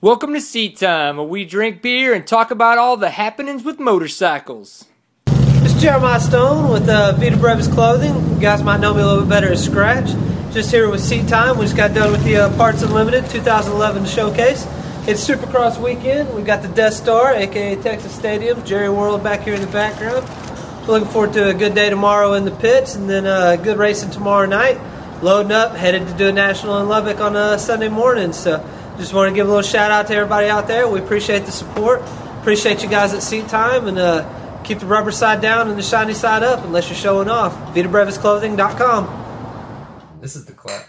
Welcome to Seat Time, where we drink beer and talk about all the happenings with motorcycles. This is Jeremiah Stone with uh, Vita Brevis Clothing. You guys might know me a little bit better as Scratch. Just here with Seat Time. We just got done with the uh, Parts Unlimited 2011 showcase. It's Supercross weekend. We've got the Death Star, aka Texas Stadium. Jerry World back here in the background. Looking forward to a good day tomorrow in the pits and then uh, good racing tomorrow night. Loading up, headed to do a national in Lubbock on a Sunday morning. So just want to give a little shout out to everybody out there. We appreciate the support. Appreciate you guys at Seat Time and uh, keep the rubber side down and the shiny side up unless you're showing off. VitaBrevisClothing.com. This is the clap.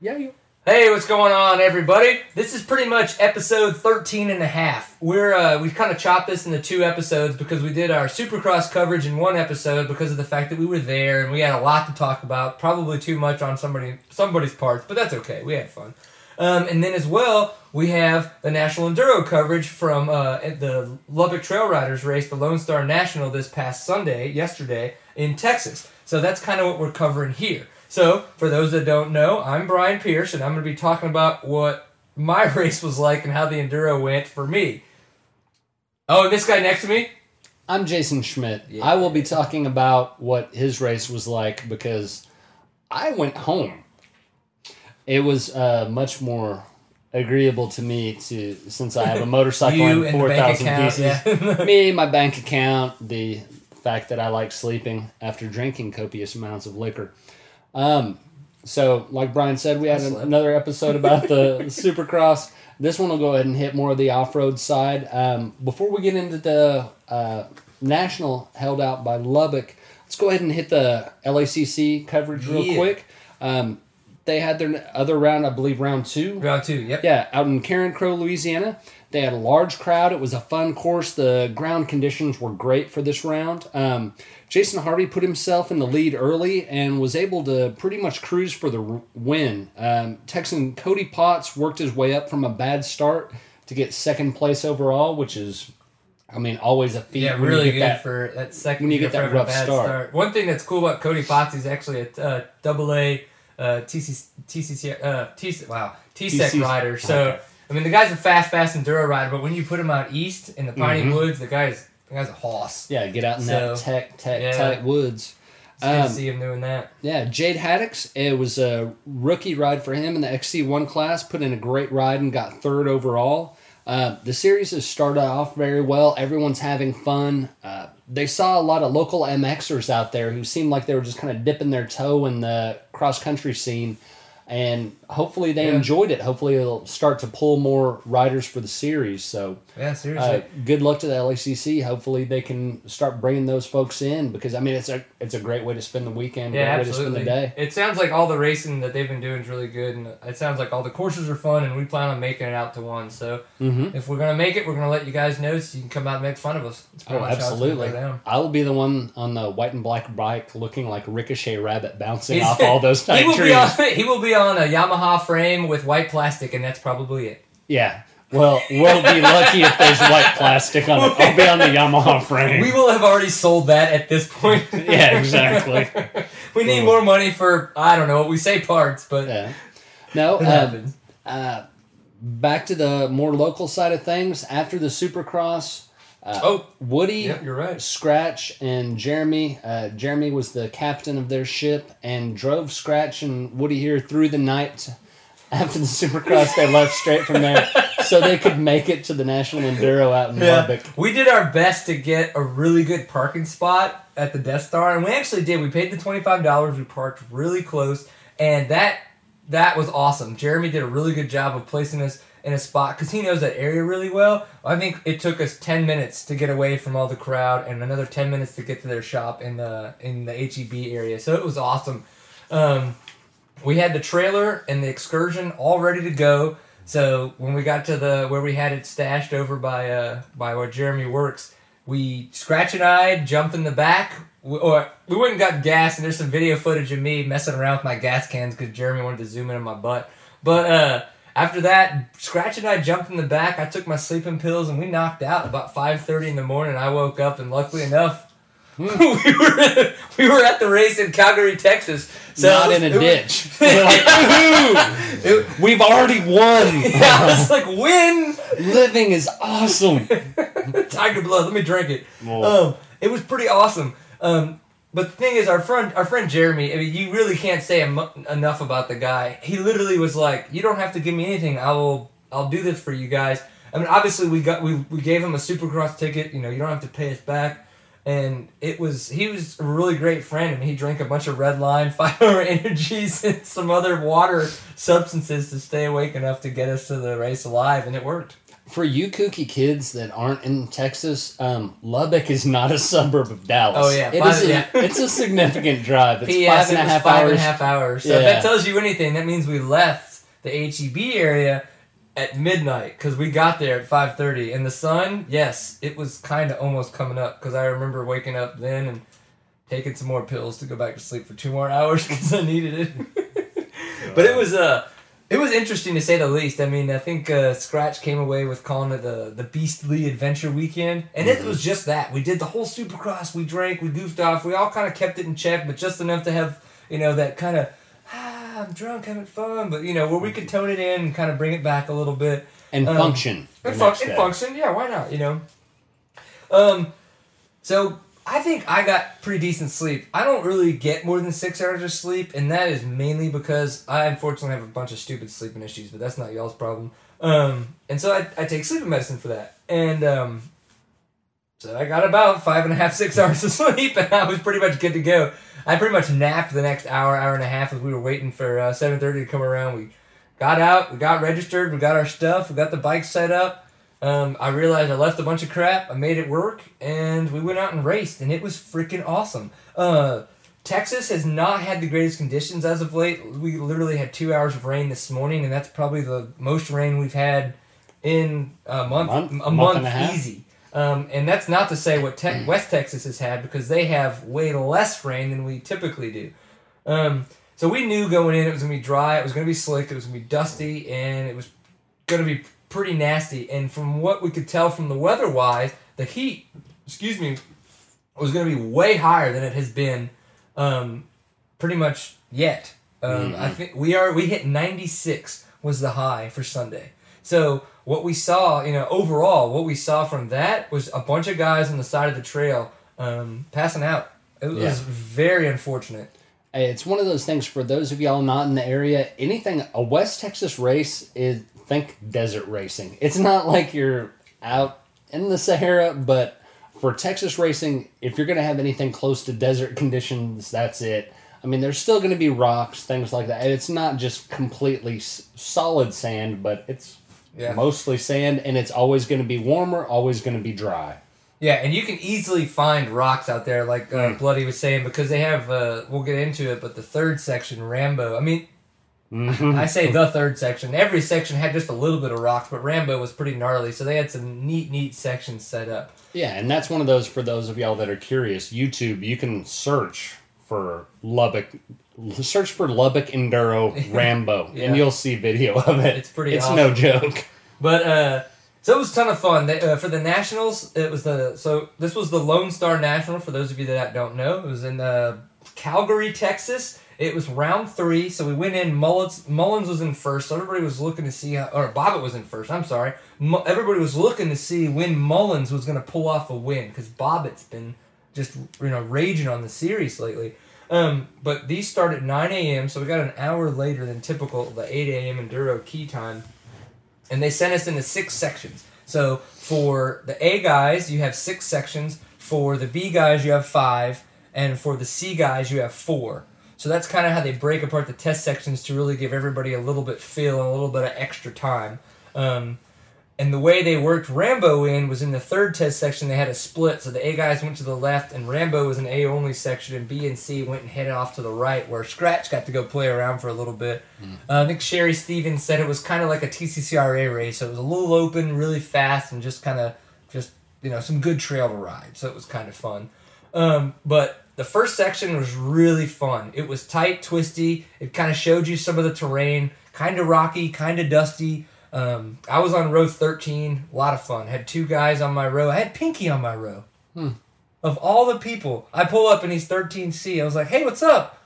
Yeah, you. Hey, what's going on, everybody? This is pretty much episode 13 and a half. We're, uh, we kind of chopped this into two episodes because we did our Supercross coverage in one episode because of the fact that we were there and we had a lot to talk about. Probably too much on somebody somebody's parts, but that's okay. We had fun. Um, and then as well, we have the National Enduro coverage from uh, the Lubbock Trail Riders race, the Lone Star National, this past Sunday, yesterday, in Texas. So that's kind of what we're covering here. So, for those that don't know, I'm Brian Pierce, and I'm going to be talking about what my race was like and how the Enduro went for me. Oh, and this guy next to me? I'm Jason Schmidt. I will be talking about what his race was like because I went home. It was uh, much more agreeable to me to since I have a motorcycle and four thousand pieces. yeah. me, my bank account, the fact that I like sleeping after drinking copious amounts of liquor. Um, so, like Brian said, we had an- another episode about the Supercross. This one will go ahead and hit more of the off-road side. Um, before we get into the uh, national held out by Lubbock, let's go ahead and hit the LACC coverage real Yeah. quick. Um, they had their other round, I believe, round two. Round two, yep. Yeah, out in Carencro, Louisiana. They had a large crowd. It was a fun course. The ground conditions were great for this round. Um, Jason Harvey put himself in the lead early and was able to pretty much cruise for the win. Um, Texan Cody Potts worked his way up from a bad start to get second place overall, which is, I mean, always a feat. Yeah, when you really get good that- for that second. when you get that for having a rough bad start. One thing that's cool about Cody Potts, he's actually a uh, double A uh, TC, TCC, uh, TC, wow, TSEC TC rider. So okay. I mean, the guy's a fast, fast enduro rider, but when you put him out east in the piney Mhm. woods, the guy's the guy's a hoss. Yeah, get out in So, that tech, tech, yeah. tight woods. Um, see him doing that. Yeah, Jade Haddix, it was a rookie ride for him in the XC1 class. Put in a great ride and got third overall. Uh, the series has started off very well. Everyone's having fun. Uh, they saw a lot of local MXers out there who seemed like they were just kind of dipping their toe in the cross country scene. And hopefully they Yeah. enjoyed it. Hopefully it'll start to pull more riders for the series. So Yeah, seriously. uh, good luck to the LACC. Hopefully they can start bringing those folks in because I mean it's a it's a great way to spend the weekend. yeah, great way to spend absolutely. the day. It sounds like all the racing that they've been doing is really good, and it sounds like all the courses are fun, and we plan on making it out to one. So Mm-hmm. if we're gonna make it, we're gonna let you guys know so you can come out and make fun of us. It's Oh, much how it's gonna absolutely. I will be the one on the white and black bike looking like Ricochet Rabbit bouncing He's- off all those he tight will trees. be on. He will be on a Yamaha frame with white plastic, and that's probably it. Yeah. Well, we'll be lucky if there's white plastic on it. I'll be on the Yamaha frame. We will have already sold that at this point. Yeah, exactly. we need more money for I don't know. We say parts, but yeah. No, uh, uh, back to the more local side of things. After the Supercross, uh, Oh, Woody, yeah, you're right. Scratch, and Jeremy. Uh, Jeremy was the captain of their ship and drove Scratch and Woody here through the night. After the Supercross, they left straight from there so they could make it to the National Enduro out in Lubbock. We did our best to get a really good parking spot at the Death Star, and we actually did. We paid the twenty five dollars. We parked really close, and that that was awesome. Jeremy did a really good job of placing us in a spot because he knows that area really well. I think it took us ten minutes to get away from all the crowd, and another ten minutes to get to their shop in the in the HEB area. So it was awesome. Um, we had the trailer and the excursion all ready to go. So when we got to the where we had it stashed over by uh by where Jeremy works, we scratch and I jumped in the back. We, or we went and got gas, and there's some video footage of me messing around with my gas cans because Jeremy wanted to zoom in on my butt. But uh, after that, Scratch and I jumped in the back. I took my sleeping pills, and we knocked out about 5:30 in the morning. I woke up, and luckily enough, we were we were at the race in Kalgary, Texas. So Not it in a was- ditch. We're like, woohoo! We've already won. yeah, I was like, win. Living is awesome. Tiger blood. Let me drink it. Whoa. Um, it was pretty awesome. Um, but the thing is, our friend, our friend Jeremy. I mean, you really can't say em- enough about the guy. He literally was like, "You don't have to give me anything. I will. I'll do this for you guys." I mean, obviously, we got we, we gave him a Supercross ticket. You know, you don't have to pay us back. And it was he was a really great friend, and he drank a bunch of Red Line, Hour Energies, and some other water substances to stay awake enough to get us to the race alive, and it worked. For you kooky kids that aren't in Texas, um, Lubbock is not a suburb of Dallas. Oh, yeah. it Five- is. A, yeah. It's a significant drive. It's PF, five and a half five hours. and a half hours. So if that tells you anything, that means we left the HEB area at midnight because we got there at five thirty. And the sun, yes, it was kind of almost coming up because I remember waking up then and taking some more pills to go back to sleep for two more hours because I needed it. but it was uh it was interesting to say the least. I mean, I think uh, Scratch came away with calling it the the Beastly Adventure Weekend, and it was just that. We did the whole Supercross. We drank, we goofed off. We all kind of kept it in check, but just enough to have you know that kind of ah, I'm drunk, having fun, but you know where we could tone it in and kind of bring it back a little bit and Um, function. and, fun- and function. Yeah, why not? You know. Um, so I think I got pretty decent sleep. I don't really get more than six hours of sleep, and that is mainly because I unfortunately have a bunch of stupid sleeping issues, but that's not y'all's problem. Um, and so I, I take sleeping medicine for that, and um, so I got about five and a half, six hours of sleep, and I was pretty much good to go. I pretty much napped the next hour, hour and a half as we were waiting for uh, seven thirty to come around. We got out, we got registered, we got our stuff, we got the bike set up. Um, I realized I left a bunch of crap. I made it work, and we went out and raced, and it was freaking awesome. Uh, Texas has not had the greatest conditions as of late. We literally had two hours of rain this morning, and that's probably the most rain we've had in a month, Month? a Month month, and a half? easy. Um, and that's not to say what te- West Texas has had because they have way less rain than we typically do. Um, so we knew going in it was gonna be dry, it was gonna be slick, it was gonna be dusty, and it was gonna be pretty nasty. And from what we could tell from the weather wise, the heat, excuse me, was gonna be way higher than it has been, um, pretty much yet. Um, I think we are we hit 96 was the high for Sunday. So what we saw, you know, overall, what we saw from that was a bunch of guys on the side of the trail um, passing out. It was Yeah. very unfortunate. It's one of those things for those of y'all not in the area. Anything a West Texas race is think desert racing. It's not like you're out in the Sahara, but for Texas racing, if you're going to have anything close to desert conditions, that's it. I mean, there's still going to be rocks, things like that. It's not just completely s- solid sand, but it's Yeah. mostly sand, and it's always going to be warmer, always going to be dry. Yeah, and you can easily find rocks out there, like uh, Bloody was saying, because they have. Uh, we'll get into it, but the third section, Rambo. I mean, I say the third section. Every section had just a little bit of rocks, but Rambo was pretty gnarly, so they had some neat, neat sections set up. Yeah, and that's one of those for those of y'all that are curious. YouTube, you can search for Lubbock, search for Lubbock Enduro Rambo, Yeah. and you'll see video of it. It's pretty It's no joke. But uh, so it was a ton of fun. They, uh, for the nationals, it was the so this was the Lone Star National. For those of you that don't know, it was in uh, Kalgary, Texas. It was round three, so we went in. Mullins, Mullins was in first. So everybody was looking to see, how, or Bobbitt was in first. I'm sorry. Everybody was looking to see when Mullins was going to pull off a win because Bobbitt's been just you know raging on the series lately. Um, but these start at 9 a.m., so we got an hour later than typical the 8 a.m. enduro key time and they sent us into six sections. So for the A guys, you have six sections. For the B guys, you have five, and for the C guys, you have four. So that's kind of how they break apart the test sections to really give everybody a little bit feel and a little bit of extra time. Um, and the way they worked Rambo in was in the third test section they had a split, so the A guys went to the left, and Rambo was an A only section, and B and C went and headed off to the right, where Scratch got to go play around for a little bit. Uh, I think Sherry Stevens said it was kind of like a TCCRA race, so it was a little open, really fast, and just kind of just you know some good trail to ride. So it was kind of fun. Um, but the first section was really fun. It was tight, twisty. It kind of showed you some of the terrain, kind of rocky, kind of dusty. Um, I was on row 13, a lot of fun. Had two guys on my row. I had Pinky on my row. of all the people, I pull up and he's 13C. I was like, hey, what's up?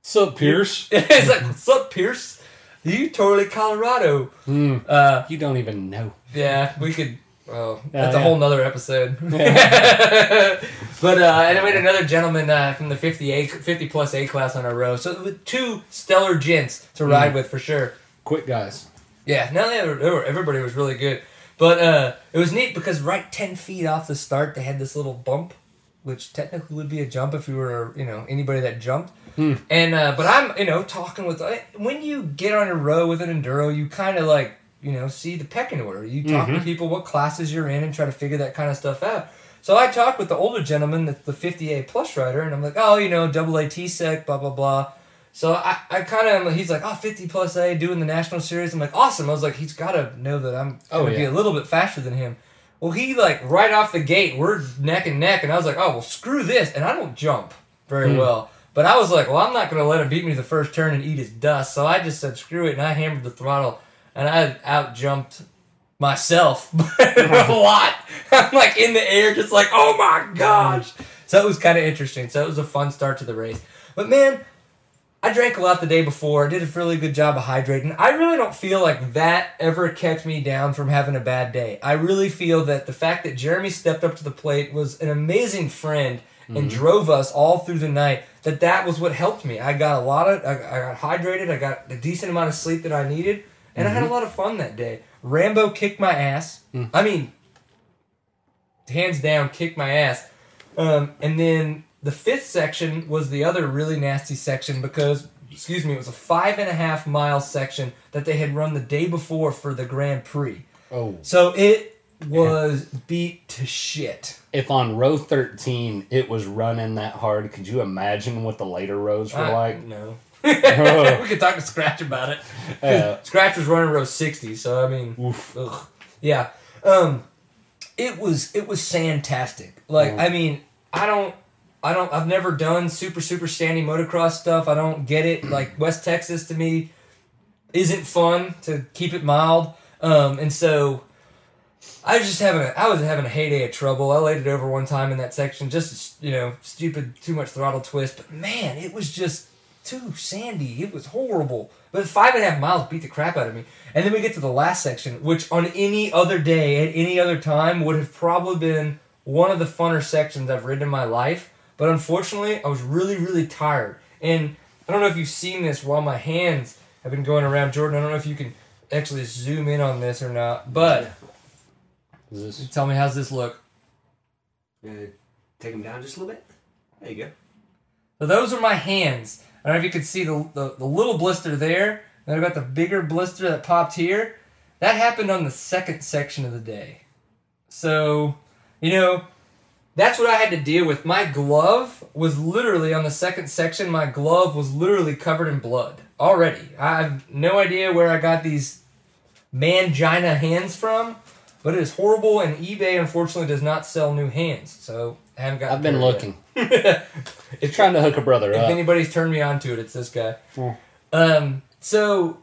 What's up, Pierce, He's like, what's up, Pierce? You totally Colorado. Hmm. Uh, you don't even know. yeah, we could. Well, Yeah, that's a yeah. whole nother episode. but uh, and we had another gentleman uh, from the 50 A, 50 plus A class on our row. So with two stellar gents to ride Hmm. with for sure. Quick guys. Yeah, no, they were, they were, everybody was really good. But uh, it was neat because right 10 feet off the start, they had this little bump, which technically would be a jump if you were, you know, anybody that jumped. And, uh, but I'm, you know, talking with, uh, when you get on a row with an Enduro, you kind of like, you know, see the pecking order. You talk to people, what classes you're in, and try to figure that kind of stuff out. So I talked with the older gentleman, the, the 50A plus rider, and I'm like, oh, you know, double AT sec, blah, blah, blah. So I, I kind of, he's like, oh, 50 plus A, doing the national series. I'm like, awesome. I was like, he's got to know that I'm Oh, going to be yeah. a little bit faster than him. Well, he, like, right off the gate, we're neck and neck. And I was like, oh, well, screw this. And I don't jump very Hmm. well. But I was like, well, I'm not going to let him beat me the first turn and eat his dust. So I just said, screw it. And I hammered the throttle. And I out jumped myself mm-hmm. a lot. I'm like in the air, just like, oh my gosh. Mm-hmm. So it was kind of interesting. So it was a fun start to the race. But man, I drank a lot the day before. I did a really good job of hydrating. I really don't feel like that ever kept me down from having a bad day. I really feel that the fact that Jeremy stepped up to the plate was an amazing friend and mm-hmm. drove us all through the night. That that was what helped me. I got a lot of. I, I got hydrated. I got a decent amount of sleep that I needed, and I had a lot of fun that day. Rambo kicked my ass. I mean, hands down, kicked my ass. Um, and then the fifth section was the other really nasty section because, excuse me, it was a five and a half mile section that they had run the day before for the Grand Prix. Oh. So it was beat to shit. If on row 13 it was running that hard, could you imagine what the later rows were I- like? no. we could talk to Scratch about it. Uh, Scratch was running row sixty, so I mean, yeah. Um, it was it was fantastic. Like Mm. I mean, I don't. I don't. I've never done super super sandy motocross stuff. I don't get it. Like West Texas to me isn't fun to keep it mild. Um, and so I was just having a I was having a heyday of trouble. I laid it over one time in that section, just you know, stupid, too much throttle twist. But man, it was just too sandy. It was horrible. But five and a half miles beat the crap out of me. And then we get to the last section, which on any other day at any other time would have probably been one of the funner sections I've ridden in my life. But unfortunately, I was really really tired. And I don't know if you've seen this while my hands have been going around Jordan. I don't know if you can actually zoom in on this or not, but. This Tell me, how's this look? Gonna take them down just a little bit. There you go. So those are my hands. I don't know if you can see the, the, the little blister there. Then I've got the bigger blister that popped here. That happened on the second section of the day. So, you know, that's what I had to deal with. My glove was literally on the second section, my glove was literally covered in blood already. I have no idea where I got these mangina hands from, but it is horrible, and eBay unfortunately does not sell new hands. So, I haven't got I've been looking. It's trying to hook a brother up. if up. anybody's turned me on to it, it's this guy. Yeah. Um, so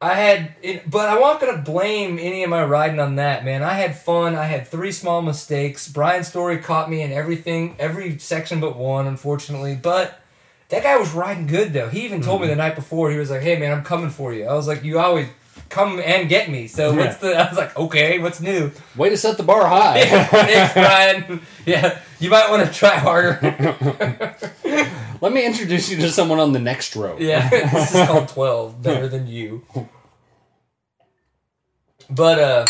I had, it, but I'm not gonna blame any of my riding on that, man. I had fun. I had three small mistakes. Brian Story caught me in everything, every section but one, unfortunately. But that guy was riding good though. He even told me the night before. He was like, "Hey, man, I'm coming for you." I was like, "You always." Come and get me. So Yeah. what's the? I was like, okay, what's new? Way to set the bar high. Thanks, Brian. Yeah, you might want to try harder. Let me introduce you to someone on the next row. Yeah, this is called 12. Better than you. But, uh,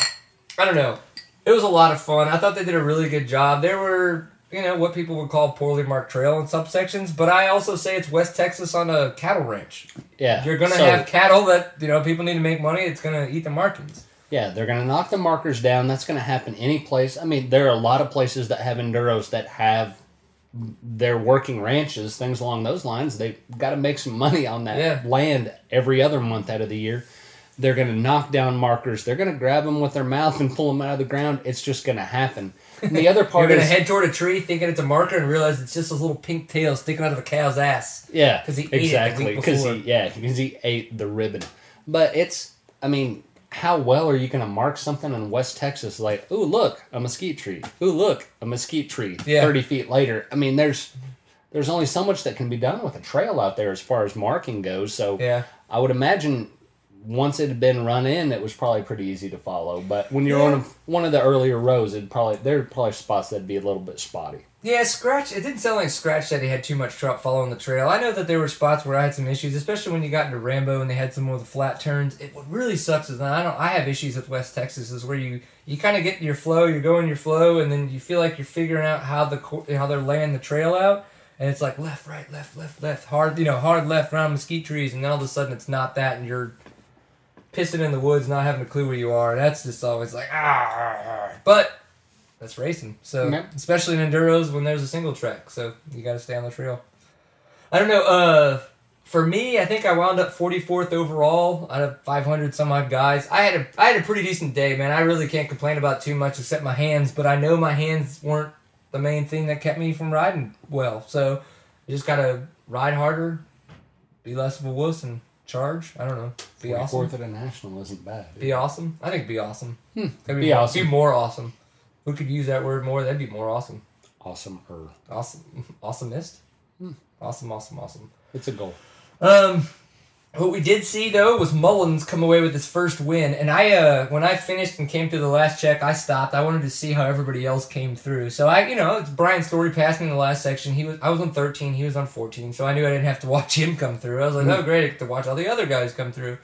I don't know. It was a lot of fun. I thought they did a really good job. There were, you know, what people would call poorly marked trail in subsections, but I also say it's West Texas on a cattle ranch. Yeah. You're going to so- have cattle that, you know, people need to make money. It's going to eat the markings. Yeah, they're going to knock the markers down. That's going to happen any place. I mean, there are a lot of places that have enduros that have their working ranches, things along those lines. They've got to make some money on that Yeah. land every other month out of the year. They're going to knock down markers. They're going to grab them with their mouth and pull them out of the ground. It's just going to happen. And the other part You're part going to is, head toward a tree thinking it's a marker and realize it's just a little pink tail sticking out of a cow's ass. Yeah, because he ate exactly because he yeah because he ate the ribbon. But it's I mean how well are you going to mark something in West Texas? Like, ooh, look, a mesquite tree. Ooh, look, a mesquite tree. Yeah. Thirty feet later. I mean, there's there's only so much that can be done with a trail out there as far as marking goes. So Yeah. I would imagine once it had been run in, it was probably pretty easy to follow. But when you're Yeah. on a, one of the earlier rows, it probably there are probably spots that'd be a little bit spotty. Yeah, Scratch. It didn't sound like Scratch that he had too much trouble following the trail. I know that there were spots where I had some issues, especially when you got into Rambo and they had some more of the flat turns. It what really sucks is that I don't. I have issues with West Texas is where you you kind of get your flow, you're going your flow, and then you feel like you're figuring out how the how they're laying the trail out, and it's like left, right, left, left, left, hard, you know, hard left around mesquite trees, and then all of a sudden it's not that, and you're pissing in the woods, not having a clue where you are. That's just always like ah. But that's racing. So especially in enduros when there's a single track, so you got to stay on the trail. I don't know. Uh, for me, I think I wound up 44th overall out of 500 some odd guys. I had a I had a pretty decent day, man. I really can't complain about too much except my hands, but I know my hands weren't the main thing that kept me from riding well. So you just gotta ride harder, be less of a wuss, and charge. I don't know. Be awesome. Fourth at a national isn't bad. Be awesome. I think be awesome. That'd Hmm. Be more, awesome. Be more awesome. Who could use that word more? That'd be more awesome. Awesome. Er, Awesome. Awesomest. Hmm. Awesome. Awesome. Awesome. it's a goal. Um, what we did see though was Mullins come away with his first win, and I uh when I finished and came to the last check, I stopped. I wanted to see how everybody else came through. So I, you know, it's Brian Story passed me in the last section. He was I was on thirteen, he was on fourteen, so I knew I didn't have to watch him come through. I was like, oh great, I get to watch all the other guys come through.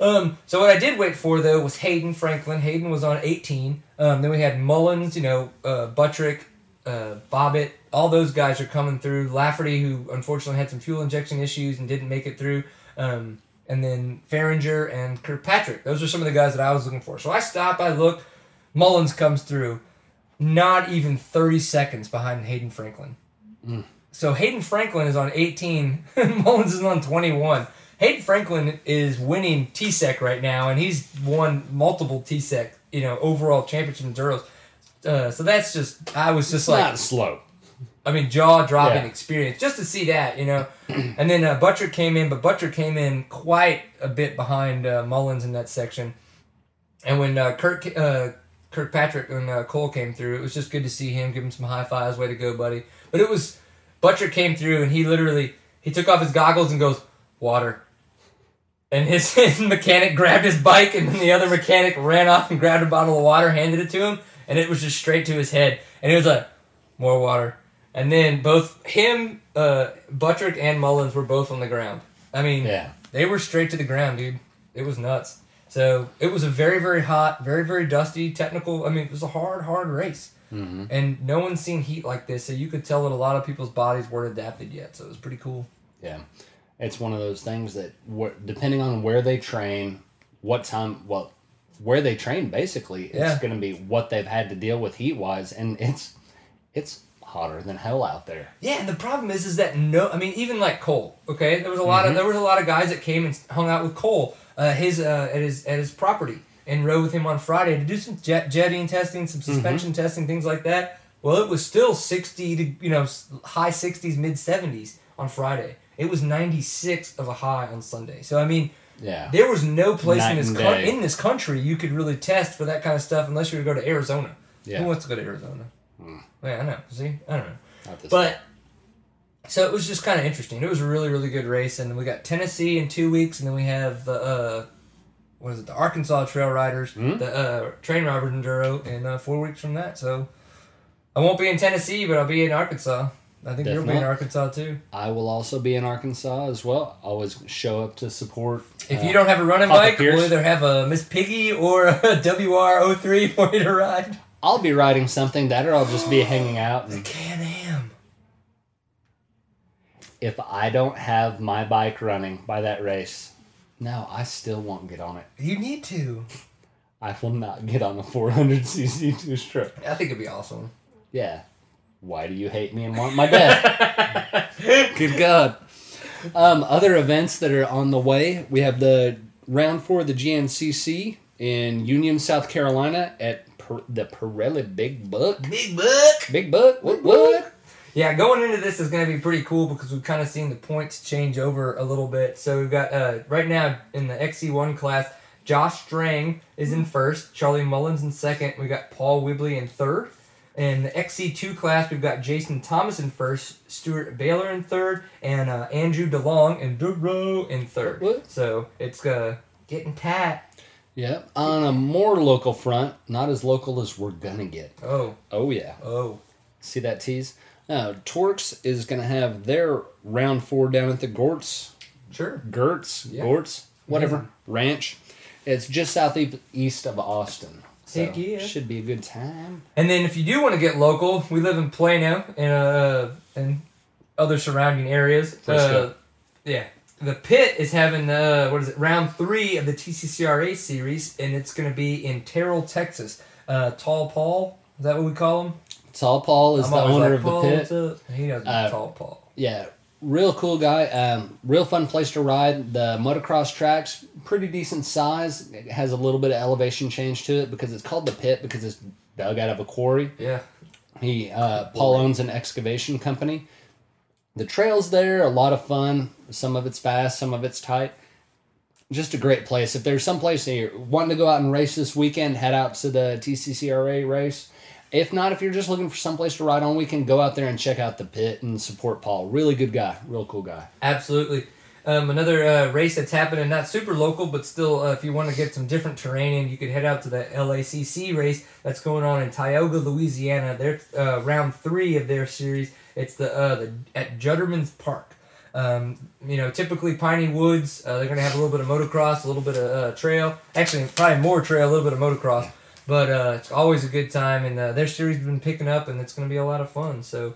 Um, so what I did wait for though was Hayden Franklin. Hayden was on 18. Um, then we had Mullins, you know, uh, Buttrick, uh, Bobbitt. All those guys are coming through. Lafferty, who unfortunately had some fuel injection issues and didn't make it through. Um, and then Fahringer and Kirkpatrick. Those are some of the guys that I was looking for. So I stop, I look. Mullins comes through. Not even 30 seconds behind Hayden Franklin. So Hayden Franklin is on 18, Mullins is on 21. Hayden Franklin is winning TSEC right now, and he's won multiple TSEC, you know, overall championship enduros. Uh, so that's just, I was just It's like, not slow. I mean, jaw dropping Yeah. experience just to see that, you know. and then uh, Butcher came in, but Butcher came in quite a bit behind uh, Mullins in that section. And when uh, Kirk uh, Kirkpatrick and uh, Cole came through, it was just good to see him, give him some high fives, way to go, buddy. But it was Butcher came through, and he literally he took off his goggles and goes water. And his, his mechanic grabbed his bike, and then the other mechanic ran off and grabbed a bottle of water, handed it to him, and it was just straight to his head. And he was like, more water. And then both him, uh, Buttrick, and Mullins were both on the ground. I mean, Yeah. they were straight to the ground, dude. It was nuts. So it was a very, very hot, very, very dusty, technical. I mean, it was a hard, hard race. Mm-hmm. And no one's seen heat like this, so you could tell that a lot of people's bodies weren't adapted yet. So it was pretty cool. Yeah, it's one of those things that depending on where they train, what time, well, where they train, basically, it's Yeah. going to be what they've had to deal with heat wise, and it's it's hotter than hell out there. Yeah, and the problem is, is that no, I mean, even like Cole. Okay, there was a lot of there was a lot of guys that came and hung out with Cole, uh, his uh, at his at his property, and rode with him on Friday to do some jet jetting testing, some suspension testing, things like that. Well, it was still sixty to you know high sixties, mid seventies on Friday. It was ninety six of a high on Sunday. So I mean, Yeah, there was no place Night in this co- in this country you could really test for that kind of stuff unless you were to go to Arizona. Yeah. Who wants to go to Arizona? Yeah, I know. See, I don't know. Not this But so it was just kind of interesting. It was a really, really good race, and then we got Tennessee in two weeks, and then we have the uh, what is it? The Arkansas Trail Riders, Hmm? the uh, Train Robbers Enduro, in uh, four weeks from that. So I won't be in Tennessee, but I'll be in Arkansas. I think you'll be in Arkansas too. I will also be in Arkansas as well. Always show up to support. If uh, you don't have a running Papa bike, Pierce. we'll either have a Miss Piggy or a WR03 for you to ride. I'll be riding something that, or I'll just be hanging out. The And Can Am. if I don't have my bike running by that race, no, I still won't get on it. You need to. I will not get on the 400cc two stroke. I think it'd be awesome. Yeah. Why do you hate me and want my death? Good God. Um, other events that are on the way, we have the round four of the GNCC in Union, South Carolina at per- the Pirelli Big Buck. Big Buck. Big Buck? What? What? Yeah, going into this is going to be pretty cool because we've kind of seen the points change over a little bit. So we've got uh, right now in the XC1 class, Josh Strang is in first. Charlie Mullins in second. We got Paul Whibley in third. In the XC2 class, we've got Jason Thomas in first, Stuart Baylor in third, and uh, Andrew DeLong and Duro in third. What? So it's uh, getting tight. Yep. On a more local front, not as local as we're gonna get. Oh, Oh yeah. oh. See that tease? Uh, Torx is gonna have their round four down at the Gorts. Sure. Gertz, Yeah. Gortz, whatever Amazing. ranch. It's just southeast of Austin. So Heck yeah. should be a good time. And then if you do want to get local, we live in Plano and uh and other surrounding areas. Uh, yeah. The pit is having uh what is it, round three of the TCCRA series and it's gonna be in Terrell, Texas. Uh Tall Paul, is that what we call him? Tall Paul is I'm the owner like, of the pit. He knows Uh, Tall Paul. Yeah, real cool guy. Um, real fun place to ride. The motocross tracks, pretty decent size. It has a little bit of elevation change to it because it's called the pit because it's dug out of a quarry. Yeah. He uh, Paul owns an excavation company. The trails there, a lot of fun. Some of it's fast, some of it's tight. Just a great place. If there's some place you're wanting to go out and race this weekend, head out to the TCCRA race. If not, if you're just looking for some place to ride on we can go out there and check out the pit and support Paul. Really good guy, real cool guy. Absolutely. Um, another uh, race that's happening, not super local, but still, uh, if you want to get some different terrain in, you could head out to the LACC race that's going on in Tioga, Louisiana. They're uh, round three of their series. It's the, uh, the at Jutterman's Park. Um, you know, typically Piney Woods. Uh, they're going to have a little bit of motocross, a little bit of uh, trail. Actually, probably more trail, a little bit of motocross. But uh, it's always a good time, and uh, their series has been picking up, and it's going to be a lot of fun. So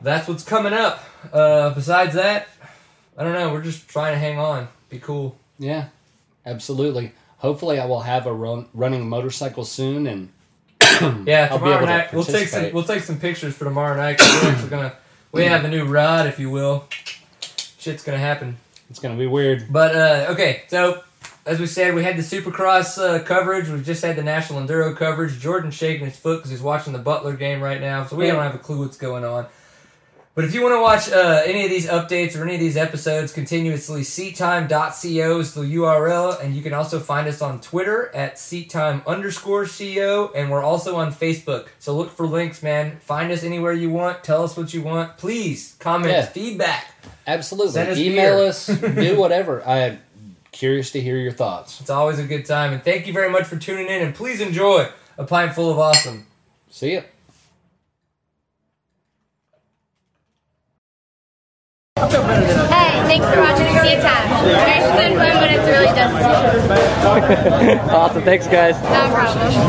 that's what's coming up. Uh, besides that, I don't know. We're just trying to hang on, be cool. Yeah, absolutely. Hopefully, I will have a run, running motorcycle soon, and Yeah, I'll be tomorrow night we'll take some we'll take some pictures for tomorrow night. 'cause we're actually gonna we have a new rod, if you will. Shit's gonna happen. it's gonna be weird. But uh, okay, so as we said, we had the Supercross uh, coverage. We just had the National Enduro coverage. Jordan's shaking his foot because he's watching the Butler game right now, so we don't have a clue what's going on. But if you want to watch uh, any of these updates or any of these episodes continuously, seattime.co is the URL, and you can also find us on Twitter at seattime underscore co, and we're also on Facebook. So look for links, man. Find us anywhere you want. Tell us what you want. Please comment, Yeah. feedback. Absolutely. Send us Email beer. us, do whatever. I'm curious to hear your thoughts. It's always a good time, and thank you very much for tuning in. And please enjoy a pint full of awesome. See ya. Hey, thanks for watching Seat Time. It's been fun, but it's really just Awesome. Thanks, guys. no problem.